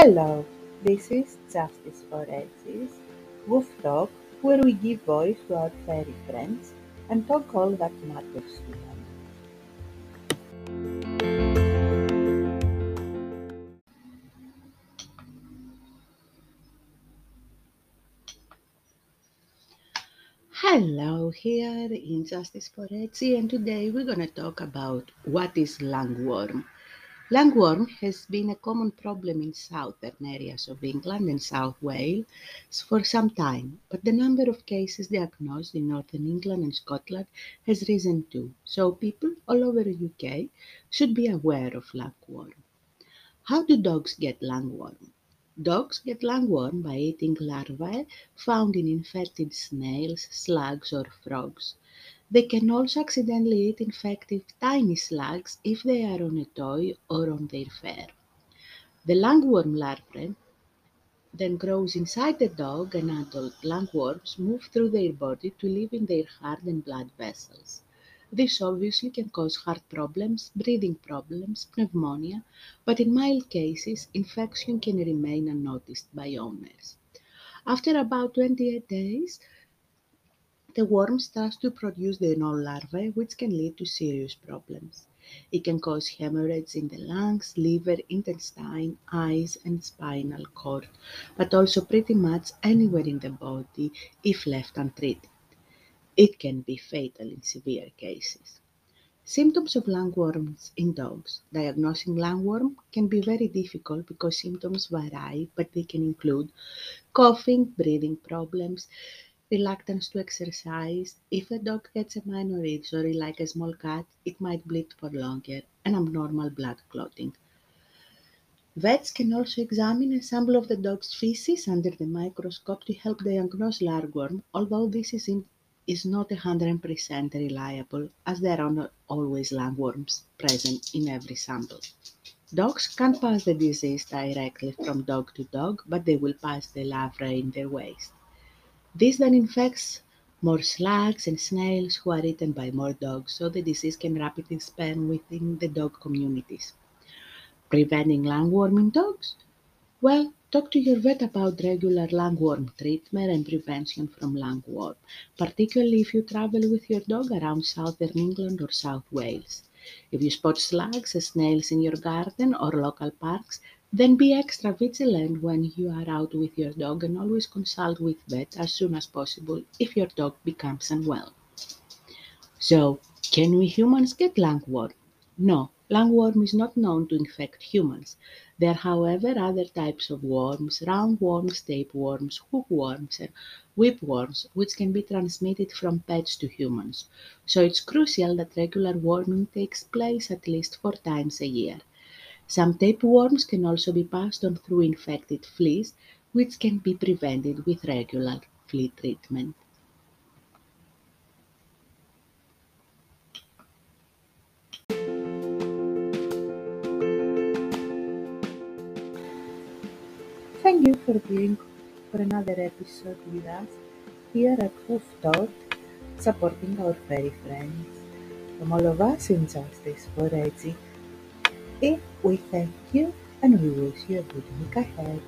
Hello, this is Justice for Woof Talk, where we give voice to our furry friends and talk all that matters to them. Hello, here in Justice for Etsy, and today we're going to talk about what is lungworm. Lungworm has been a common problem in southern areas of England and South Wales for some time, but the number of cases diagnosed in northern England and Scotland has risen too, so people all over the UK should be aware of lungworm. How do dogs get lungworm? Dogs get lungworm by eating larvae found in infected snails, slugs, or frogs. They can also accidentally eat infected tiny slugs if they are on a toy or on their fur. The lungworm larvae then grows inside the dog and adult lungworms move through their body to live in their heart and blood vessels. This obviously can cause heart problems, breathing problems, pneumonia, but in mild cases, infection can remain unnoticed by owners. After about 28 days, the worm starts to produce the null larvae, which can lead to serious problems. It can cause hemorrhage in the lungs, liver, intestine, eyes, and spinal cord, but also pretty much anywhere in the body if left untreated. It can be fatal in severe cases. Symptoms of lungworms in dogs. Diagnosing lungworm can be very difficult because symptoms vary, but they can include coughing, breathing problems, reluctance to exercise. If a dog gets a minor injury like a small cut, it might bleed for longer and abnormal blood clotting. Vets can also examine a sample of the dog's feces under the microscope to help diagnose lungworm, although this is, in, is not 100% reliable as there are not always lungworms present in every sample. Dogs can't pass the disease directly from dog to dog, but they will pass the larvae in their waste. This then infects more slugs and snails who are eaten by more dogs, so the disease can rapidly spread within the dog communities. Preventing lungworm in dogs? Well, talk to your vet about regular lungworm treatment and prevention from lungworm, particularly if you travel with your dog around southern England or South Wales. If you spot slugs and snails in your garden or local parks, then be extra vigilant when you are out with your dog and always consult with vet as soon as possible if your dog becomes unwell. So, can we humans get lungworm? No, lungworm is not known to infect humans. There are, however, other types of worms, roundworms, tapeworms, hookworms, and whipworms, which can be transmitted from pets to humans. So it's crucial that regular worming takes place at least four times a year. Some tapeworms can also be passed on through infected fleas, which can be prevented with regular flea treatment. Thank you for being for another episode with us here at Woof Talk, supporting our furry friends. From all of us in Justice for Edgy, we thank you and we wish you a good week ahead.